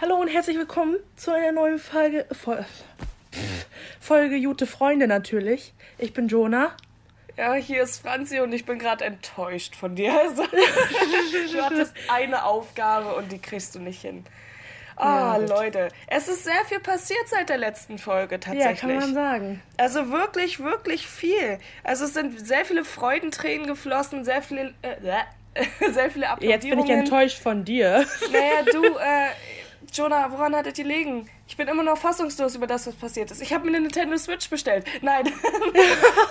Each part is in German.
Hallo und herzlich willkommen zu einer neuen Folge. Fol Folge Gute Freunde natürlich. Ich bin Jonah. Ja, hier ist Franzi und ich bin gerade enttäuscht von dir. Also, du hattest eine Aufgabe und die kriegst du nicht hin. Ah, Ja, gut. Leute, es ist sehr viel passiert seit der letzten Folge tatsächlich. Ja, kann man sagen. Also wirklich, wirklich viel. Also es sind sehr viele Freudentränen geflossen, sehr viele, äh, sehr viele Jetzt bin ich Applaudierungen. enttäuscht von dir. Naja, du, äh, Jonah, woran hattet ihr liegen? Ich bin immer noch fassungslos über das, was passiert ist. Ich habe mir eine Nintendo Switch bestellt. Nein,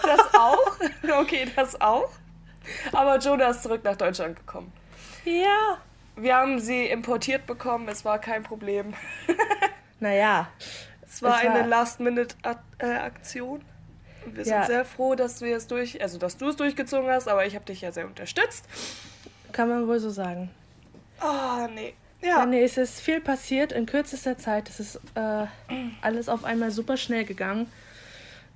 das auch. Okay, das auch. Aber Jonah ist zurück nach Deutschland gekommen. Ja. Wir haben sie importiert bekommen, es war kein Problem. Naja. Es war Es war- eine Last-Minute-Aktion. Und wir sind Ja. sehr froh, dass wir es durch, also dass du es durchgezogen hast, aber ich habe dich ja sehr unterstützt. Kann man wohl so sagen. Oh, nee. Ja. Ja, nee, es ist viel passiert in kürzester Zeit. Es ist äh, alles auf einmal super schnell gegangen.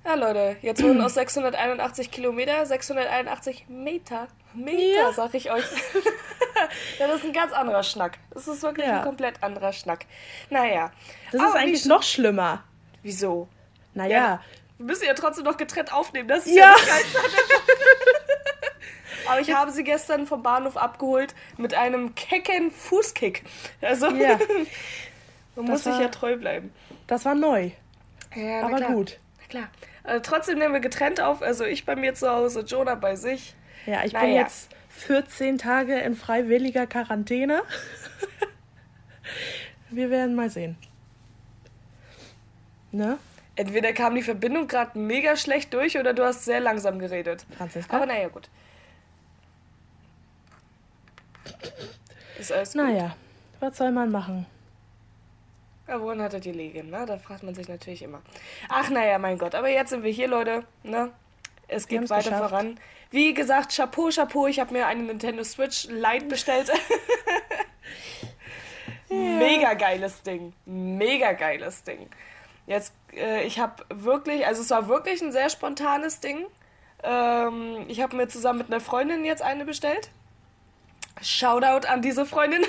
Ja, Leute, jetzt wurden aus 681 Kilometer 681 Meter. Meter, Ja. sag ich euch. ja, das ist ein ganz anderer Schnack. Das ist wirklich Ja. ein komplett anderer Schnack. Naja. Das Aber ist eigentlich noch schlimmer. Wieso? Naja. Wir müssen ja trotzdem noch getrennt aufnehmen. Das ist Ja. ja, das Geilste an der Aber ich habe sie gestern vom Bahnhof abgeholt mit einem kecken Fußkick. Also, Ja. man Das muss sich war- ja treu bleiben. Das war neu. Ja, aber klar. gut. Na klar. Also, trotzdem nehmen wir getrennt auf. Also, ich bei mir zu Hause, Jonah bei sich. Ja, ich bin Naja. jetzt 14 Tage in freiwilliger Quarantäne. Wir werden mal sehen. Ne? Entweder kam die Verbindung gerade mega schlecht durch oder du hast sehr langsam geredet. Franziska? Aber naja, gut. Ist alles gut. Naja, was soll man machen? Ja, woran hattet ihr liegen, ne? Da fragt man sich natürlich immer. Ach, naja, mein Gott. Aber jetzt sind wir hier, Leute, ne? Es geht weiter geschafft. voran. Wie gesagt, Chapeau, Chapeau. Ich habe mir eine Nintendo Switch Lite bestellt. Mega geiles Ding. Mega geiles Ding. Jetzt, äh, ich habe wirklich, also es war wirklich ein sehr spontanes Ding. Ähm, ich habe mir zusammen mit einer Freundin jetzt eine bestellt. Shoutout an diese Freundin.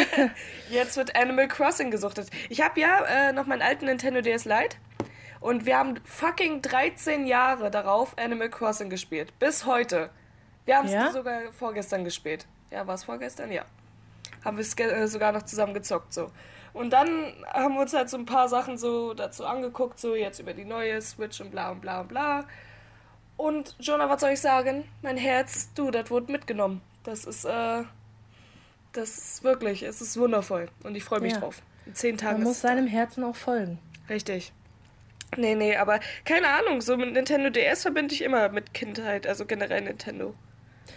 Jetzt wird Animal Crossing gesuchtet. Ich habe ja äh, noch meinen alten Nintendo DS Lite und wir haben fucking 13 Jahre darauf Animal Crossing gespielt. Bis heute. Wir haben es Ja? sogar vorgestern gespielt. Ja, war es vorgestern? Ja. Haben wir es äh, sogar noch zusammen gezockt so. Und dann haben wir uns halt so ein paar Sachen so dazu angeguckt, so jetzt über die neue Switch und bla und bla und bla. Und Jonah, was soll ich sagen? Mein Herz, du, das wurde mitgenommen. Das ist, äh, das ist wirklich, es ist wundervoll. Und ich freue mich Ja. drauf. In zehn Tagen Man muss es da. seinem Herzen auch folgen. Richtig. Nee, nee, aber keine Ahnung, so mit Nintendo DS verbinde ich immer mit Kindheit, also generell Nintendo.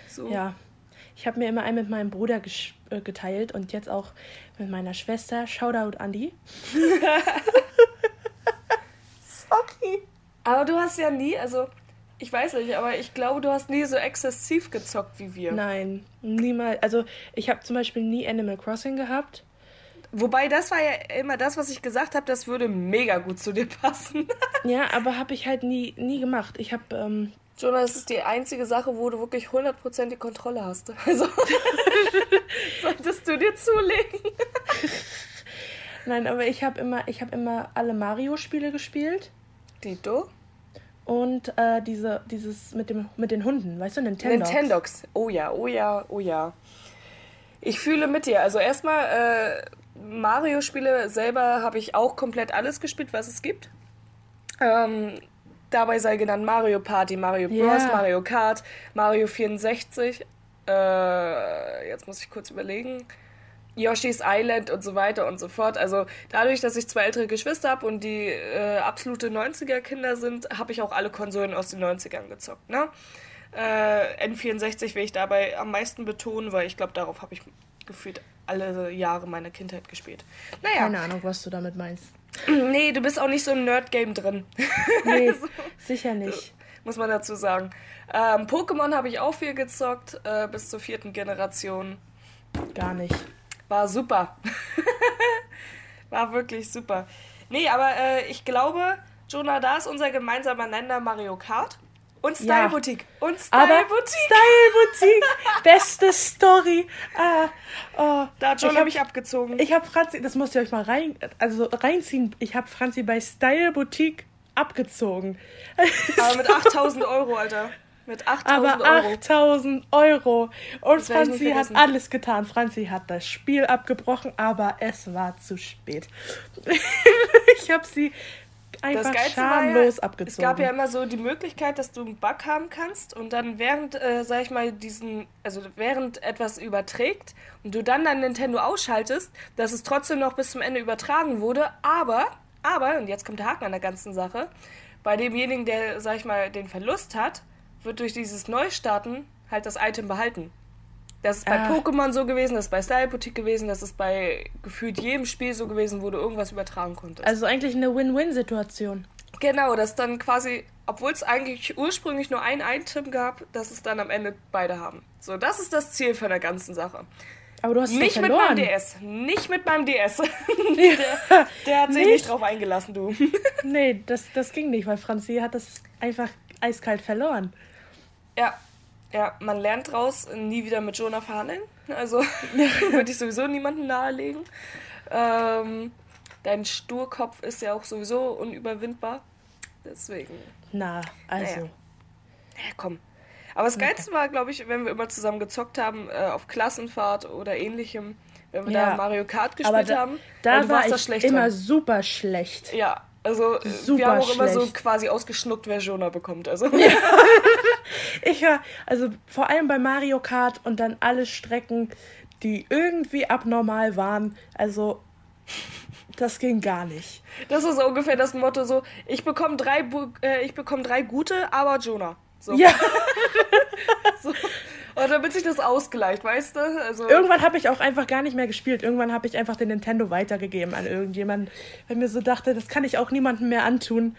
So. Ja. Ich habe mir immer einen mit meinem Bruder äh, geteilt und jetzt auch mit meiner Schwester. Shoutout Andi. Sorry. Aber du hast ja nie, also ich weiß nicht, aber ich glaube, du hast nie so exzessiv gezockt wie wir. Nein, niemals. Also ich habe zum Beispiel nie Animal Crossing gehabt. Wobei das war ja immer das, was ich gesagt habe, das würde mega gut zu dir passen. Ja, aber habe ich halt nie, nie gemacht. Ich habe, ähm, Jonah, das ist die einzige Sache, wo du wirklich 100% die Kontrolle hast. Also solltest du dir zulegen. nein, aber ich habe immer, ich habe immer alle Mario-Spiele gespielt Dito? Und äh, diese, dieses mit dem, mit den Hunden, weißt du, Nintendo. Nintendox. Oh ja, oh ja, oh ja. Ich fühle mit dir. Also erstmal, äh, Mario-Spiele selber habe ich auch komplett alles gespielt, was es gibt. Ähm, dabei sei genannt Mario Party, Mario Bros, Ja. Mario Kart, Mario 64. Äh, jetzt muss ich kurz überlegen. Yoshi's Island und so weiter und so fort. Also dadurch, dass ich zwei ältere Geschwister habe und die äh, absolute 90er-Kinder sind, habe ich auch alle Konsolen aus den 90ern gezockt. Ne? Äh, N64 will ich dabei am meisten betonen, weil ich glaube, darauf habe ich gefühlt alle Jahre meiner Kindheit gespielt. Naja, Keine Ahnung, was du damit meinst. nee, du bist auch nicht so im Nerd-Game drin. Nee, So. sicher nicht. Muss man dazu sagen. Ähm, Pokémon habe ich auch viel gezockt, äh, bis zur vierten Generation. Gar nicht. War super. War wirklich super. Nee, aber äh, ich glaube, Jonah, da ist unser gemeinsamer Nenner Mario Kart. Und Style Boutique. Und Aber Style Boutique. Style Boutique. Beste Story. Ah, oh. Da hat John Ich hab- mich abgezogen. Ich habe Franzi, das müsst ihr euch mal rein, also reinziehen. Ich habe Franzi bei Style Boutique abgezogen. Aber mit 8000 Euro, Alter. Mit 8000 Aber Euro. 8000 Euro. Und Das Franzi hat alles getan. Franzi hat das Spiel abgebrochen, aber es war zu spät. ich habe sie einfach schamlos ja, abgezogen. es gab ja immer so die Möglichkeit, dass du einen Bug haben kannst und dann während, äh, sag ich mal, diesen, also während etwas überträgt und du dann dein Nintendo ausschaltest, dass es trotzdem noch bis zum Ende übertragen wurde, aber, aber, und jetzt kommt der Haken an der ganzen Sache, bei demjenigen, der, sag ich mal, den Verlust hat, wird durch dieses Neustarten halt das Item behalten. Das ist bei Ah. Pokémon so gewesen, das ist bei Style Boutique gewesen, das ist bei gefühlt jedem Spiel so gewesen, wo du irgendwas übertragen konntest. also eigentlich eine Win-Win-Situation. Genau, dass dann quasi, obwohl es eigentlich ursprünglich nur ein Item gab, dass es dann am Ende beide haben. So, das ist das Ziel von der ganzen Sache. Aber du hast Nicht mit meinem DS. Nicht mit meinem DS. der, der hat sich Nicht? nicht drauf eingelassen, du. Nee, das, das ging nicht, weil Franzi hat das einfach eiskalt verloren. Ja, ja, man lernt draus, nie wieder mit Jonah verhandeln. Also würde ich sowieso niemandem nahelegen. Ähm, dein Sturkopf ist ja auch sowieso unüberwindbar. Deswegen. Na, also. Naja. Ja, komm. Aber das Geilste war, glaube ich, wenn wir immer zusammen gezockt haben, äh, auf Klassenfahrt oder ähnlichem, wenn wir Ja. da Mario Kart gespielt da, haben. da war ich schlecht immer super schlecht. Ja, also äh, Super wir haben auch immer so schlecht. quasi ausgeschnuckt, wer Jonah bekommt. Also Ich war, also vor allem bei Mario Kart und dann alle Strecken, die irgendwie abnormal waren. Also, das ging gar nicht. das ist ungefähr das Motto so, ich bekomme drei, äh, ich bekomme drei gute, aber Jonah. So. Ja, So. Und damit sich das ausgleicht, weißt du? Also irgendwann habe ich auch einfach gar nicht mehr gespielt. Irgendwann habe ich einfach den Nintendo weitergegeben an irgendjemanden, weil mir so dachte, das kann ich auch niemandem mehr antun.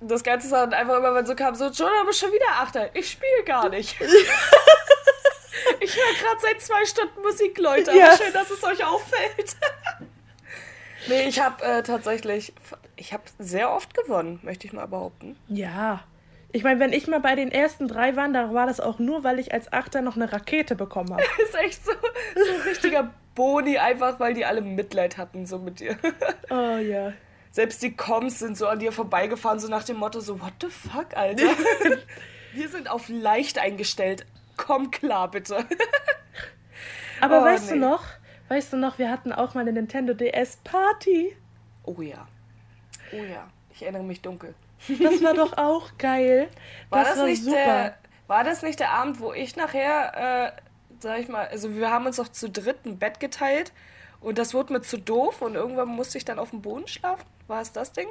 das Ganze ist dann einfach immer, wenn so kam, so, Jonah, du bist schon wieder Achter. Ich spiele gar nicht. ich höre gerade seit zwei Stunden Musik, Leute. Aber Ja. schön, dass es euch auffällt. nee, ich habe äh, tatsächlich, ich habe sehr oft gewonnen, möchte ich mal behaupten. Ja. Ich meine, wenn ich mal bei den ersten drei war, da war das auch nur, weil ich als Achter noch eine Rakete bekommen habe. ist echt so, so ein richtiger Boni, einfach weil die alle Mitleid hatten, so mit dir. Oh ja. Selbst die Coms sind so an dir vorbeigefahren, so nach dem Motto, so, what the fuck, Alter? Wir sind auf leicht eingestellt. Komm klar, bitte. Aber Oh, weißt du nee. noch, weißt du noch, wir hatten auch mal eine Nintendo DS Party. Oh ja. Oh ja. Ich erinnere mich dunkel. Das war doch auch geil. War das, war nicht der, war das nicht der Abend, wo ich nachher, äh, sag ich mal, also wir haben uns doch zu dritt ein Bett geteilt und das wurde mir zu doof und irgendwann musste ich dann auf dem Boden schlafen? War es das Ding?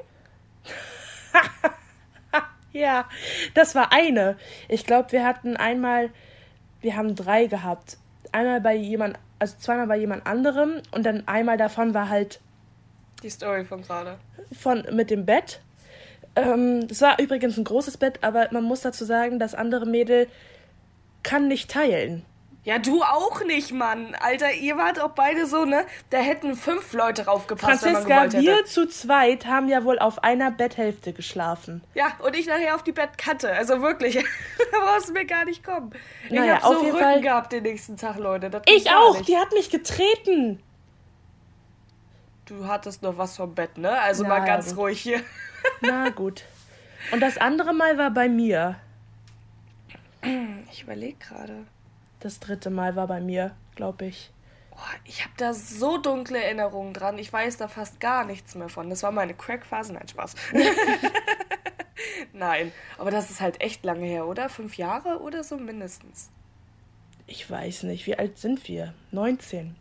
Ja, das war eine. Ich glaube, wir hatten einmal, wir haben drei gehabt. Einmal bei jemand, also zweimal bei jemand anderem und dann einmal davon war halt Die Story von gerade. von mit dem Bett. Ähm, das war übrigens ein großes Bett, aber man muss dazu sagen, das andere Mädel kann nicht teilen. Ja, du auch nicht, Mann. Alter, ihr wart auch beide so, ne? Da hätten fünf Leute raufgepasst, wenn man Franziska, gewollt wir hätte. zu zweit haben ja wohl auf einer Betthälfte geschlafen. Ja, und ich nachher auf die Bettkante. Also wirklich, da brauchst du mir gar nicht kommen. Ich Naja, hab so Rücken Fall- gehabt den nächsten Tag, Leute. Ich auch, nicht. die hat mich getreten. Du hattest noch was vom Bett, ne? Also Na, mal ganz ruhig hier. Na gut. Und das andere Mal war bei mir. Ich überlege gerade. Das dritte Mal war bei mir, glaube ich. Boah, ich habe da so dunkle Erinnerungen dran. Ich weiß da fast gar nichts mehr von. Das war meine Crack-Phase. Nein, Spaß. Nein, aber das ist halt echt lange her, oder? Fünf Jahre oder so mindestens. Ich weiß nicht, wie alt sind wir? 19.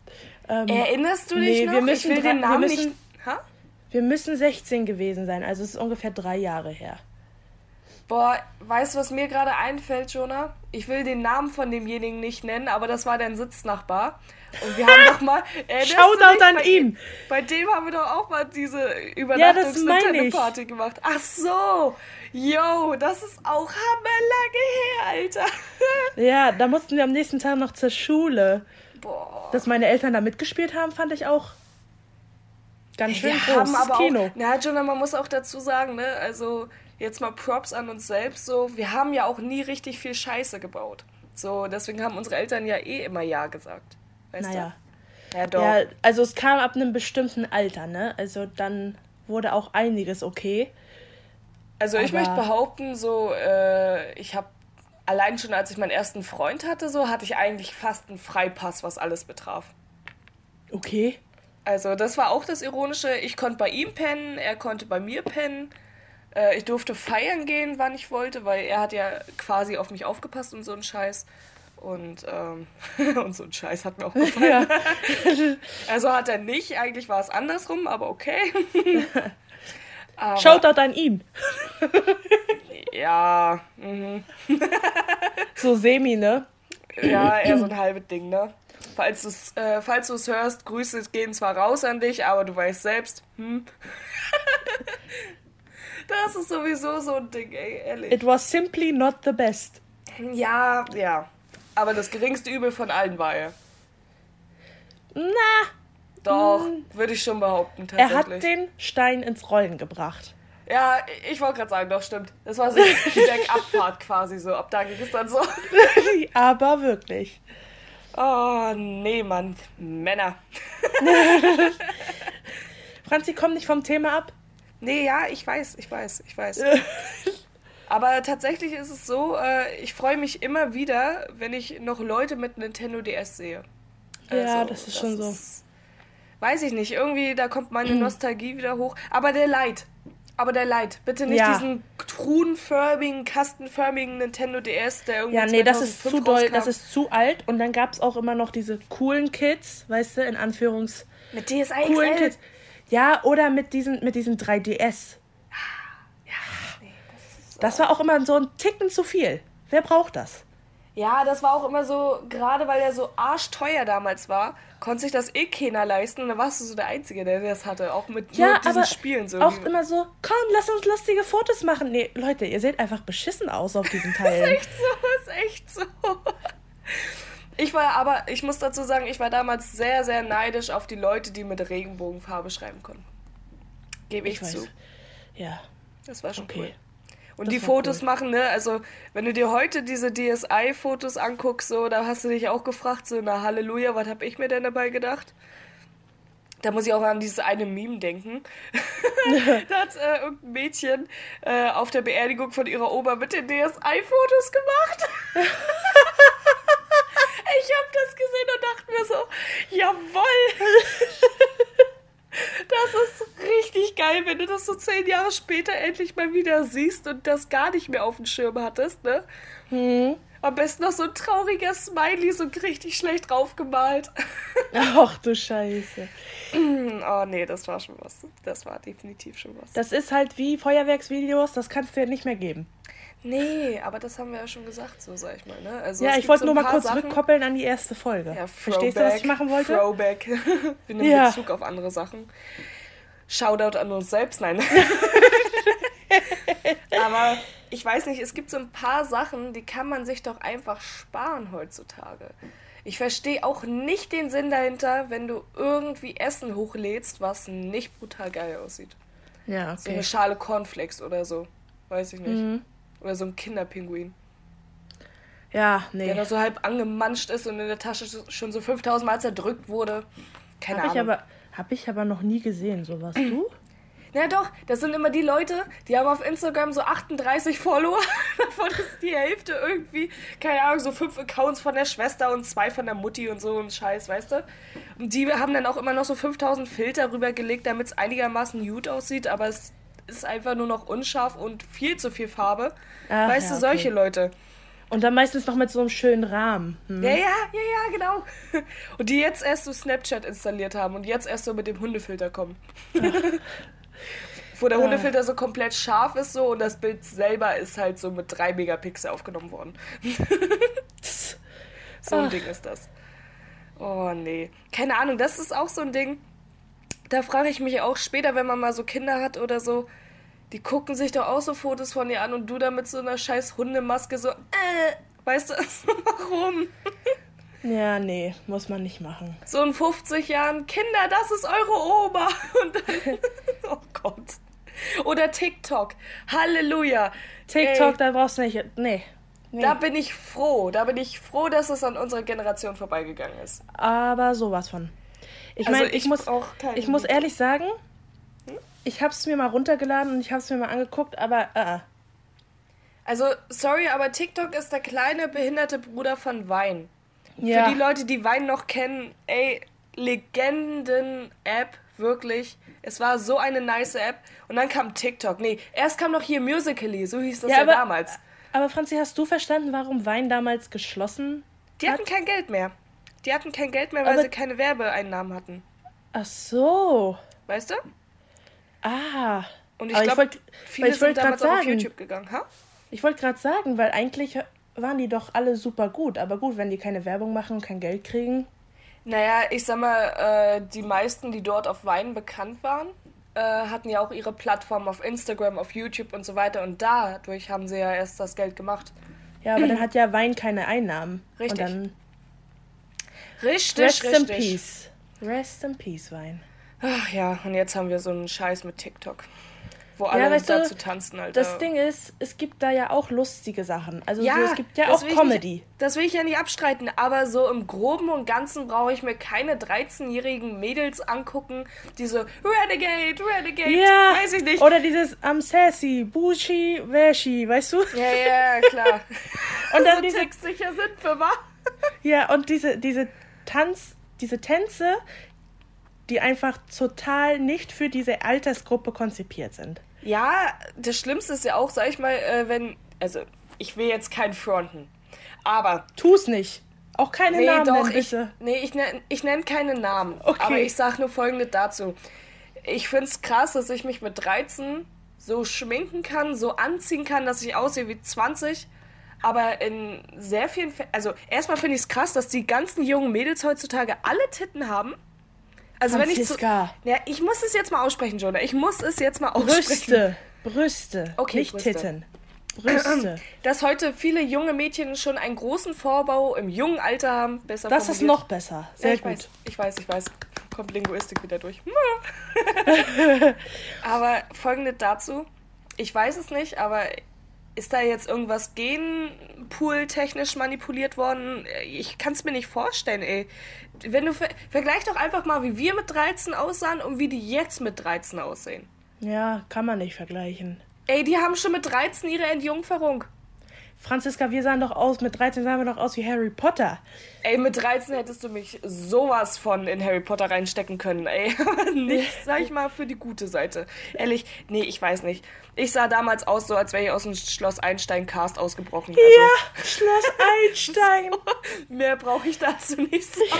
Ähm, Erinnerst du dich nee, noch? wir müssen ich will den wir Namen müssen- nicht... Wir müssen 16 gewesen sein, also es ist ungefähr drei Jahre her. Boah, weißt du, was mir gerade einfällt, Jonah? Ich will den Namen von demjenigen nicht nennen, aber das war dein Sitznachbar. Und wir haben doch mal. Shoutout an bei, ihn. Bei dem haben wir doch auch mal diese das meine ich. Übernachtungs-Nintendo-Party gemacht. Ach so. Yo, das ist auch hammerlange her, Alter. Ja, da mussten wir am nächsten Tag noch zur Schule. Boah. Dass meine Eltern da mitgespielt haben, fand ich auch. Ganz schön wir groß. haben aber Kino. auch, na Jonah, man muss auch dazu sagen, ne, also jetzt mal Props an uns selbst, so, wir haben ja auch nie richtig viel Scheiße gebaut. So, deswegen haben unsere Eltern ja eh immer Ja gesagt. Weißt Naja. du? Ja, doch. Ja, also es kam ab einem bestimmten Alter, ne? Also dann wurde auch einiges okay. Also ich Aber- möchte behaupten, so, äh, ich habe allein schon als ich meinen ersten Freund hatte, so, hatte ich eigentlich fast einen Freipass, was alles betraf. Okay. Also das war auch das Ironische. Ich konnte bei ihm pennen, er konnte bei mir pennen. Äh, ich durfte feiern gehen, wann ich wollte, weil er hat ja quasi auf mich aufgepasst und so ein Scheiß. Und, ähm, und so ein Scheiß hat mir auch gefallen. Ja. Also hat er nicht, eigentlich war es andersrum, aber okay. aber, Shoutout an ihn. Ja, mhm. So semi, ne? ja, eher so ein halbes Ding, ne? Falls du es äh, falls du's hörst, Grüße gehen zwar raus an dich, aber du weißt selbst, hm. das ist sowieso so ein Ding, ey, ehrlich. It was simply not the best. Ja, ja. Aber das geringste Übel von allen war er. Na, Doch, würde ich schon behaupten, er tatsächlich. hat den Stein ins Rollen gebracht. ja, ich wollte gerade sagen, doch, stimmt. Das war so die Bergabfahrt quasi so. Ab da ging es dann so. Aber wirklich. Oh, nee, Mann. Männer. Franzi, komm nicht vom Thema ab. Nee, ja, ich weiß, ich weiß, ich weiß. Aber tatsächlich ist es so, äh, ich freue mich immer wieder, wenn ich noch Leute mit Nintendo DS sehe. Ja, Also, das ist schon so. weiß ich nicht, irgendwie, da kommt meine Nostalgie wieder hoch. Aber der Light. Aber der Light. Bitte nicht Ja. diesen truhenförmigen, kastenförmigen Nintendo DS, der irgendwie Ja, nee, das ist 2005 zu doll, das ist zu alt. Und dann gab es auch immer noch diese coolen Kids, weißt du, in Anführungs Mit DSi coolen. Kids. Ja, oder mit diesen, mit diesen 3DS. Das war auch immer so ein Ticken zu viel. Wer braucht das? Ja, das war auch immer so, gerade weil der so arschteuer damals war, konnte sich das eh keiner leisten. Und dann warst du so der Einzige, der das hatte. Auch mit Ja, nur diesen aber Spielen. So auch immer so, komm, lass uns lustige Fotos machen. Nee, Leute, ihr seht einfach beschissen aus auf diesen ist Teilen. echt so, ist echt so. Ich war aber, ich muss dazu sagen, ich war damals sehr, sehr neidisch auf die Leute, die mit Regenbogenfarbe schreiben konnten. Gebe ich, Ich zu. Ja, Das war schon Okay. cool. Und Das die Fotos cool. machen, ne? Also, wenn du dir heute diese DSI-Fotos anguckst, so, da hast du dich auch gefragt, so, na Halleluja, was hab ich mir denn dabei gedacht? Da muss ich auch an dieses eine Meme denken. da hat äh, irgendein Mädchen äh, auf der Beerdigung von ihrer Oma mit den DSI-Fotos gemacht. ich hab das gesehen und dachte mir so, jawoll! Das ist richtig geil, wenn du das so zehn Jahre später endlich mal wieder siehst und das gar nicht mehr auf dem Schirm hattest, ne? Hm. Am besten noch so ein trauriger Smiley, so richtig schlecht draufgemalt. Ach du Scheiße. oh nee, das war schon was. Das war definitiv schon was. Das ist halt wie Feuerwerksvideos, das kannst du ja nicht mehr geben. Nee, aber das haben wir ja schon gesagt, so sag ich mal, ne? Also, ja, ich wollte so nur mal kurz Sachen- rückkoppeln an die erste Folge. Ja, Verstehst du, was ich machen wollte? Throwback. Wir nehmen Ja. Bezug auf andere Sachen. Shoutout an uns selbst, nein. Aber ich weiß nicht, es gibt so ein paar Sachen, die kann man sich doch einfach sparen heutzutage. Ich verstehe auch nicht den Sinn dahinter, wenn du irgendwie Essen hochlädst, was nicht brutal geil aussieht. Ja, So okay. eine Schale Cornflakes oder so. Weiß ich nicht. Mhm. Oder so ein Kinderpinguin. Ja, Der nee. noch so halb angemanscht ist und in der Tasche schon so 5000 Mal zerdrückt wurde. Keine ich, Ahnung. aber, hab ich aber noch nie gesehen, sowas. Du? Na doch, das sind immer die Leute, die haben auf Instagram so 38 Follower. Davon ist die Hälfte irgendwie, keine Ahnung, so fünf Accounts von der Schwester und zwei von der Mutti und so und Scheiß, weißt du? Und die haben dann auch immer noch so 5000 Filter rübergelegt, damit es einigermaßen gut aussieht, aber es ist einfach nur noch unscharf und viel zu viel Farbe. Ach, weißt ja, du, solche okay. Leute. Und dann meistens noch mit so einem schönen Rahmen. Hm. Ja, ja, ja, ja, genau. Und die jetzt erst so Snapchat installiert haben und jetzt erst so mit dem Hundefilter kommen. Wo der Ah. Hundefilter so komplett scharf ist so und das Bild selber ist halt so mit 3 Megapixel aufgenommen worden. so ein Ach. Ding ist das. Oh nee. Keine Ahnung, das ist auch so ein Ding. Da frage ich mich auch später, wenn man mal so Kinder hat oder so, die gucken sich doch auch so Fotos von dir an und du da mit so einer scheiß Hundemaske so, äh, weißt du, warum? Ja, nee, muss man nicht machen. So in 50 Jahren, Kinder, das ist eure Oma. Und dann TikTok. Halleluja. TikTok, Ey, da brauchst du nicht. Nee. nee. da bin ich froh. Da bin ich froh, dass es an unserer Generation vorbeigegangen ist. Aber sowas von. Ich Also meine, ich, ich muss, ich muss ehrlich sagen, ich habe es mir mal runtergeladen und ich habe es mir mal angeguckt, aber äh. Also, sorry, aber TikTok ist der kleine behinderte Bruder von Wein. ja. Für die Leute, die Wein noch kennen, ey, Legenden-App, wirklich. Es war so eine nice App. Und dann kam TikTok. Nee, erst kam noch hier Musical.ly, so hieß das ja, ja, aber, damals. aber Franzi, hast du verstanden, warum Wein damals geschlossen? Die hatten kein Geld mehr. Die hatten kein Geld mehr, weil Aber- sie keine Werbeeinnahmen hatten. Ach so. Weißt du? Ah. Und ich glaube, viele ich wollt sind damals auch auf sagen. YouTube gegangen. Ha? Ich wollte gerade sagen, weil eigentlich waren die doch alle super gut. Aber gut, wenn die keine Werbung machen und kein Geld kriegen. Naja, ich sag mal, äh, die meisten, die dort auf Wein bekannt waren, äh, hatten ja auch ihre Plattform auf Instagram, auf YouTube und so weiter. Und dadurch haben sie ja erst das Geld gemacht. Ja, aber dann hat ja Wein keine Einnahmen. Richtig. Und dann Richtig, Rest in richtig. Peace. Rest in Peace, Wein. Ach ja, und jetzt haben wir so einen Scheiß mit TikTok. Wo alle weißt du, dazu tanzen, Alter. Das Ding ist, es gibt da ja auch lustige Sachen. Also ja, so, es gibt ja auch Comedy. Nicht, das will ich ja nicht abstreiten, aber so im Groben und Ganzen brauche ich mir keine 13-jährigen Mädels angucken, die so Renegade, Renegade, Ja, weiß ich nicht. oder dieses am sassy, Bushi, Wäschi, weißt du? ja, ja, klar. Und dann so diese, textsicher sind für wahr. ja, und diese, diese Tanz, diese Tänze, die einfach total nicht für diese Altersgruppe konzipiert sind. Ja, das Schlimmste ist ja auch, sag ich mal, äh, wenn, also ich will jetzt kein Fronten, aber Tu's nicht. Auch keine Nee, Namen doch, nennen, ich, bitte. nee, ich nenne ich nenn keine Namen. Okay. Aber ich sag nur folgendes dazu. Ich find's krass, dass ich mich mit 13 so schminken kann, so anziehen kann, dass ich aussehe wie 20. Aber in sehr vielen Fällen, also erstmal finde ich es krass, dass die ganzen jungen Mädels heutzutage alle Titten haben. Also wenn ich zu, Franziska. ja, ich muss es jetzt mal aussprechen, Jonah. Ich muss es jetzt mal aussprechen. Brüste. Brüste. Okay, nicht Brüste. Titten. Brüste. Dass heute viele junge Mädchen schon einen großen Vorbau im jungen Alter haben. Besser Das ist formuliert. noch besser. Ja, Sehr ich gut. Weiß, ich weiß, ich weiß. Kommt Linguistik wieder durch. aber folgendes dazu. Ich weiß es nicht, aber ist da jetzt irgendwas Genpool-technisch manipuliert worden? Ich kann es mir nicht vorstellen, ey. Wenn du ver vergleich doch einfach mal, wie wir mit 13 aussahen und wie die jetzt mit 13 aussehen. Ja, kann man nicht vergleichen. Ey, die haben schon mit 13 ihre Entjungferung. Franziska, wir sahen doch aus, mit 13 sahen wir doch aus wie Harry Potter. Ey, mit 13 hättest du mich sowas von in Harry Potter reinstecken können, ey. Nicht, sag ich mal, für die gute Seite. Ehrlich, nee, ich weiß nicht. Ich sah damals aus, so als wäre ich aus dem Schloss Einstein-Cast ausgebrochen. Also, Ja, Schloss Einstein. Mehr brauche ich dazu nicht sagen.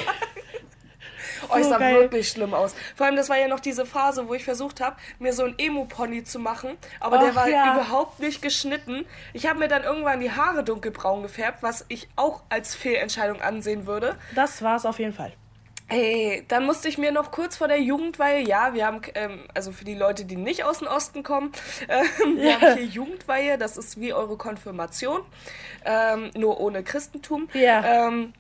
Oh, ich So sah geil. wirklich schlimm aus. Vor allem, das war ja noch diese Phase, wo ich versucht habe, mir so einen Emo-Pony zu machen. Aber der Ach, war ja. überhaupt nicht geschnitten. Ich habe mir dann irgendwann die Haare dunkelbraun gefärbt, was ich auch als Fehlentscheidung ansehen würde. Das war's auf jeden Fall. Ey, dann musste ich mir noch kurz vor der Jugendweihe, ja, wir haben, ähm, also für die Leute, die nicht aus dem Osten kommen, ähm, wir Ja. haben hier Jugendweihe, das ist wie eure Konfirmation, ähm, nur ohne Christentum. Ja. Ähm,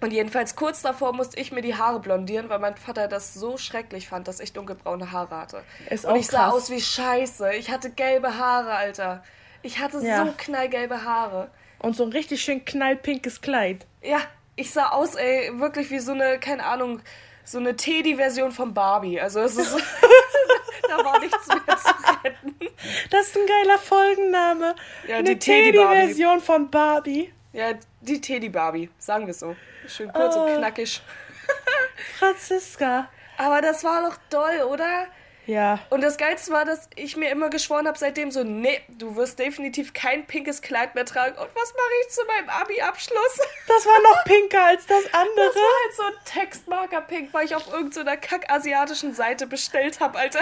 und jedenfalls kurz davor musste ich mir die Haare blondieren, weil mein Vater das so schrecklich fand, dass ich dunkelbraune Haare hatte. Ist und ich sah krass. aus wie Scheiße. Ich hatte gelbe Haare, Alter. Ich hatte Ja. so knallgelbe Haare. Und so ein richtig schön knallpinkes Kleid. Ja, ich sah aus, ey, wirklich wie so eine, keine Ahnung, so eine Teddy-Version von Barbie. Also es ist, da war nichts mehr zu retten. Das ist ein geiler Folgenname. Ja, Eine. Teddy-Version von Barbie. Ja, die Teddy-Barbie, sagen wir so. Schön kurz und Oh. knackig. Franziska. Aber das war doch doll, oder? Ja. Und das Geilste war, dass ich mir immer geschworen habe, seitdem so, nee, du wirst definitiv kein pinkes Kleid mehr tragen. Und was mache ich zu meinem Abi-Abschluss? Das war noch pinker als das andere. Das war halt so ein Textmarker-Pink, weil ich auf irgendeiner kack-asiatischen Seite bestellt habe, Alter.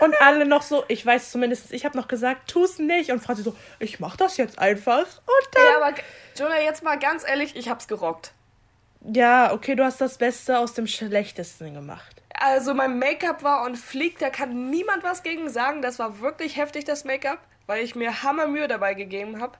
Und alle noch so, ich weiß zumindest, ich habe noch gesagt, tu's nicht. Und Franzi so, ich mach das jetzt einfach. Und dann. Ja, aber Jonah, jetzt mal ganz ehrlich, ich hab's gerockt. Ja, okay, du hast das Beste aus dem Schlechtesten gemacht. Also mein Make-up war on fleek, da kann niemand was gegen sagen. Das war wirklich heftig, das Make-up, weil ich mir Hammermühe dabei gegeben habe.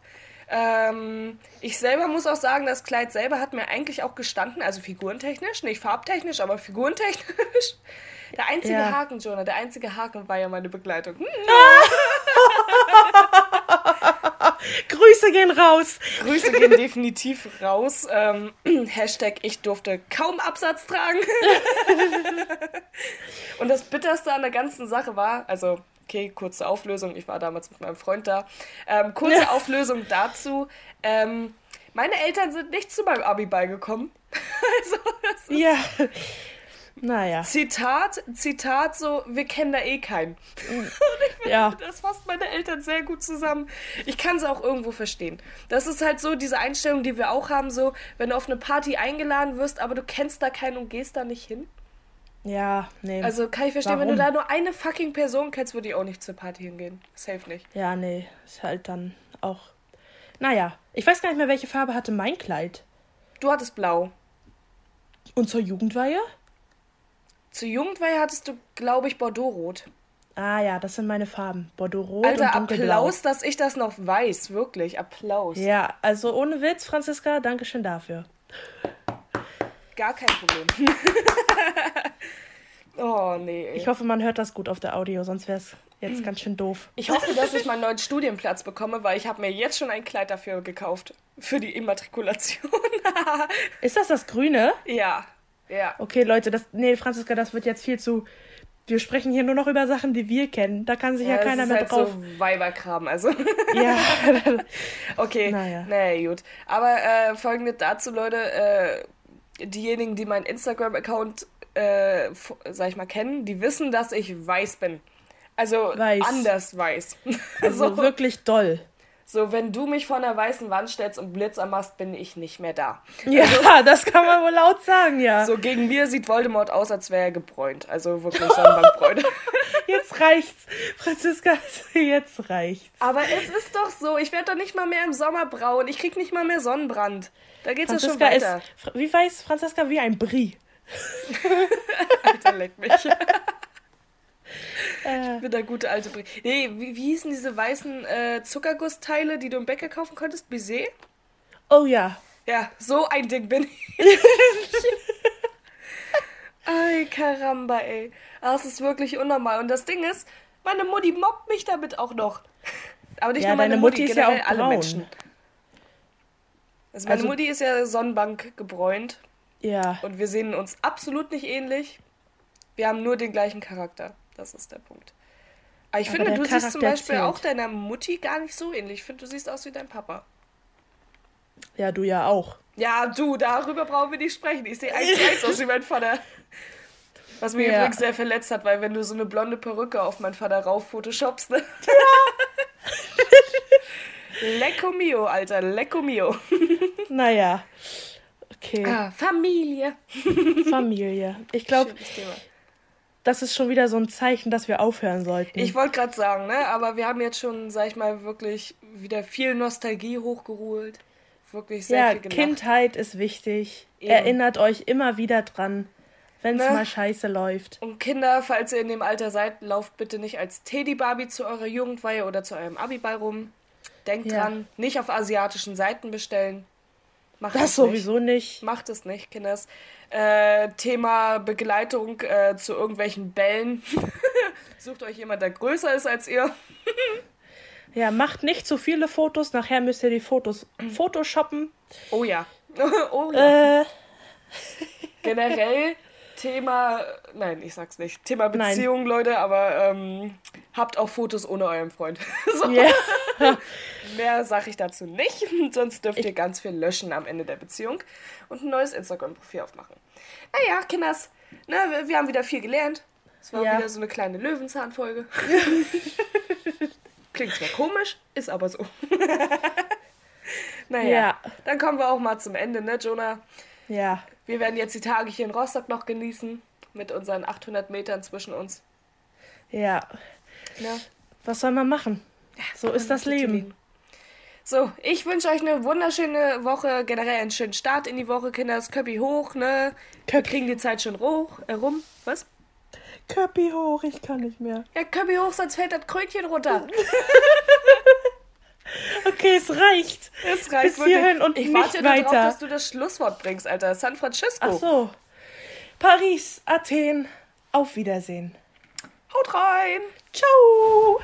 Ähm, ich selber muss auch sagen, das Kleid selber hat mir eigentlich auch gestanden, also figurentechnisch, nicht farbtechnisch, aber figurentechnisch. Der einzige Ja. Haken, Jonah, der einzige Haken war ja meine Begleitung. Hm, Grüße gehen raus. Grüße gehen definitiv raus. Ähm, Hashtag ich durfte kaum Absatz tragen. Und das Bitterste an der ganzen Sache war, also, okay, kurze Auflösung, ich war damals mit meinem Freund da. Ähm, kurze Ja. Auflösung dazu. Ähm, meine Eltern sind nicht zu meinem Abi-Ball gekommen. also, das ist Ja. Naja. Zitat, Zitat so, wir kennen da eh keinen. Ja. Das fasst meine Eltern sehr gut zusammen. Ich kann sie auch irgendwo verstehen. Das ist halt so diese Einstellung, die wir auch haben, so, wenn du auf eine Party eingeladen wirst, aber du kennst da keinen und gehst da nicht hin. Ja, nee. Also kann ich verstehen, wenn du Warum? da nur eine fucking Person kennst, würde ich auch nicht zur Party hingehen. Safe nicht. Ja, nee. Ist halt dann auch. Naja. Ich weiß gar nicht mehr, welche Farbe hatte mein Kleid. Du hattest blau. Und zur Jugendweihe? Zur Jugendweihe hattest du, glaube ich, Bordeaux-Rot. Ah ja, das sind meine Farben. Bordeaux-Rot Alter, und dunkelblau. Applaus, dass ich das noch weiß. Wirklich, Applaus. Ja, also ohne Witz, Franziska, danke schön dafür. Gar kein Problem. oh, nee. Ich hoffe, man hört das gut auf der Audio, sonst wäre es jetzt ganz schön doof. Ich hoffe, dass ich meinen neuen Studienplatz bekomme, weil ich habe mir jetzt schon ein Kleid dafür gekauft. Für die Immatrikulation. Ist das das Grüne? ja, ja. Okay, Leute, das. Nee, Franziska, das wird jetzt viel zu. Wir sprechen hier nur noch über Sachen, die wir kennen. Da kann sich ja, das keiner ist mehr halt drauf. so Weiberkram, also. Ja. okay, Naja. naja, gut. Aber äh, folgendes dazu, Leute. Äh, diejenigen, die meinen Instagram-Account, äh, sag ich mal, kennen, die wissen, dass ich weiß bin. Also Weiß. anders weiß. Also so, wirklich doll. So, wenn du mich vor einer weißen Wand stellst und Blitzer machst, bin ich nicht mehr da. Ja, das kann man wohl laut sagen, ja. So, gegen mir sieht Voldemort aus, als wäre er gebräunt. Also wirklich Sonnenbankbräunt. Jetzt reicht's. Franziska, jetzt reicht's. Aber es ist doch so, ich werde doch nicht mal mehr im Sommer braun. Ich krieg nicht mal mehr Sonnenbrand. Da geht's ja schon Franziska ist. weiter. Fra- Wie weiß Franziska wie ein Brie? Alter, leck mich. Äh, Ich bin der gute alte Brie. Nee, wie, wie hießen diese weißen äh, Zuckergussteile, die du im Bäcker kaufen konntest? Baiser? oh ja. Ja, so ein Ding bin ich. Ay, Karamba, ey. Das ist wirklich unnormal. Und das Ding ist, meine Mutti mobbt mich damit auch noch. Aber nicht Ja, nur meine deine Mutti, Mutti ist ja generell auch alle braun. Menschen. Also meine Also- Mutti ist ja Sonnenbank gebräunt Ja. und wir sehen uns absolut nicht ähnlich. Wir haben nur den gleichen Charakter. Das ist der Punkt. Aber ich Aber finde, du siehst zum Charakter Beispiel zählt. auch deiner Mutti gar nicht so ähnlich. Ich finde, du siehst aus wie dein Papa. Ja, du ja auch. Ja, du, darüber brauchen wir nicht sprechen. Ich sehe eins eins aus wie mein Vater. Was mich Ja. übrigens sehr verletzt hat, weil wenn du so eine blonde Perücke auf meinen Vater rauf photoshopst, ne? Lecco mio, Alter, lecco mio. Naja. Okay. Ah, Familie. Familie. Ich glaube. Das ist schon wieder so ein Zeichen, dass wir aufhören sollten. Ich wollte gerade sagen, ne, aber wir haben jetzt schon, sag ich mal, wirklich wieder viel Nostalgie hochgeholt. Wirklich sehr ja, viel gelacht. Kindheit ist wichtig. Eben. Erinnert euch immer wieder dran, wenn es Ne? mal scheiße läuft. Und Kinder, falls ihr in dem Alter seid, lauft bitte nicht als Teddy-Barbie zu eurer Jugendweihe oder zu eurem Abiball rum. Denkt Ja. dran, nicht auf asiatischen Seiten bestellen. Macht Das es sowieso nicht. Nicht. Macht es nicht, Kinders. Äh, Thema Begleitung äh, zu irgendwelchen Bällen. Sucht euch jemand, der größer ist als ihr. Ja, macht nicht zu viele Fotos. Nachher müsst ihr die Fotos photoshoppen. Oh ja. oh ja. Äh, Generell Thema, nein, ich sag's nicht. Thema Nein. Beziehung, Leute, aber ähm, habt auch Fotos ohne euren Freund. so. ja. Mehr sage ich dazu nicht, sonst dürft ihr ganz viel löschen am Ende der Beziehung und ein neues Instagram-Profil aufmachen. Naja, Kinders, ne, wir, wir haben wieder viel gelernt. Es war Ja. wieder so eine kleine Löwenzahnfolge. Klingt zwar komisch, ist aber so. naja, Ja. dann kommen wir auch mal zum Ende, ne, Jonah? ja. Wir werden jetzt die Tage hier in Rostock noch genießen, mit unseren 800 Metern zwischen uns. Ja. Ne? Was soll man machen? So ist das Leben. So, ich wünsche euch eine wunderschöne Woche, generell einen schönen Start in die Woche, Kinders. Köppi hoch, ne? Wir kriegen die Zeit schon hoch, äh, rum. Was? Köppi hoch, ich kann nicht mehr. Ja, Köppi hoch, sonst fällt das Krönchen runter. Okay, es reicht. Das reicht Bis hierhin und ich nicht warte weiter. dass du das Schlusswort bringst, Alter. San Francisco. Ach so. Paris, Athen, auf Wiedersehen. Haut rein. Ciao.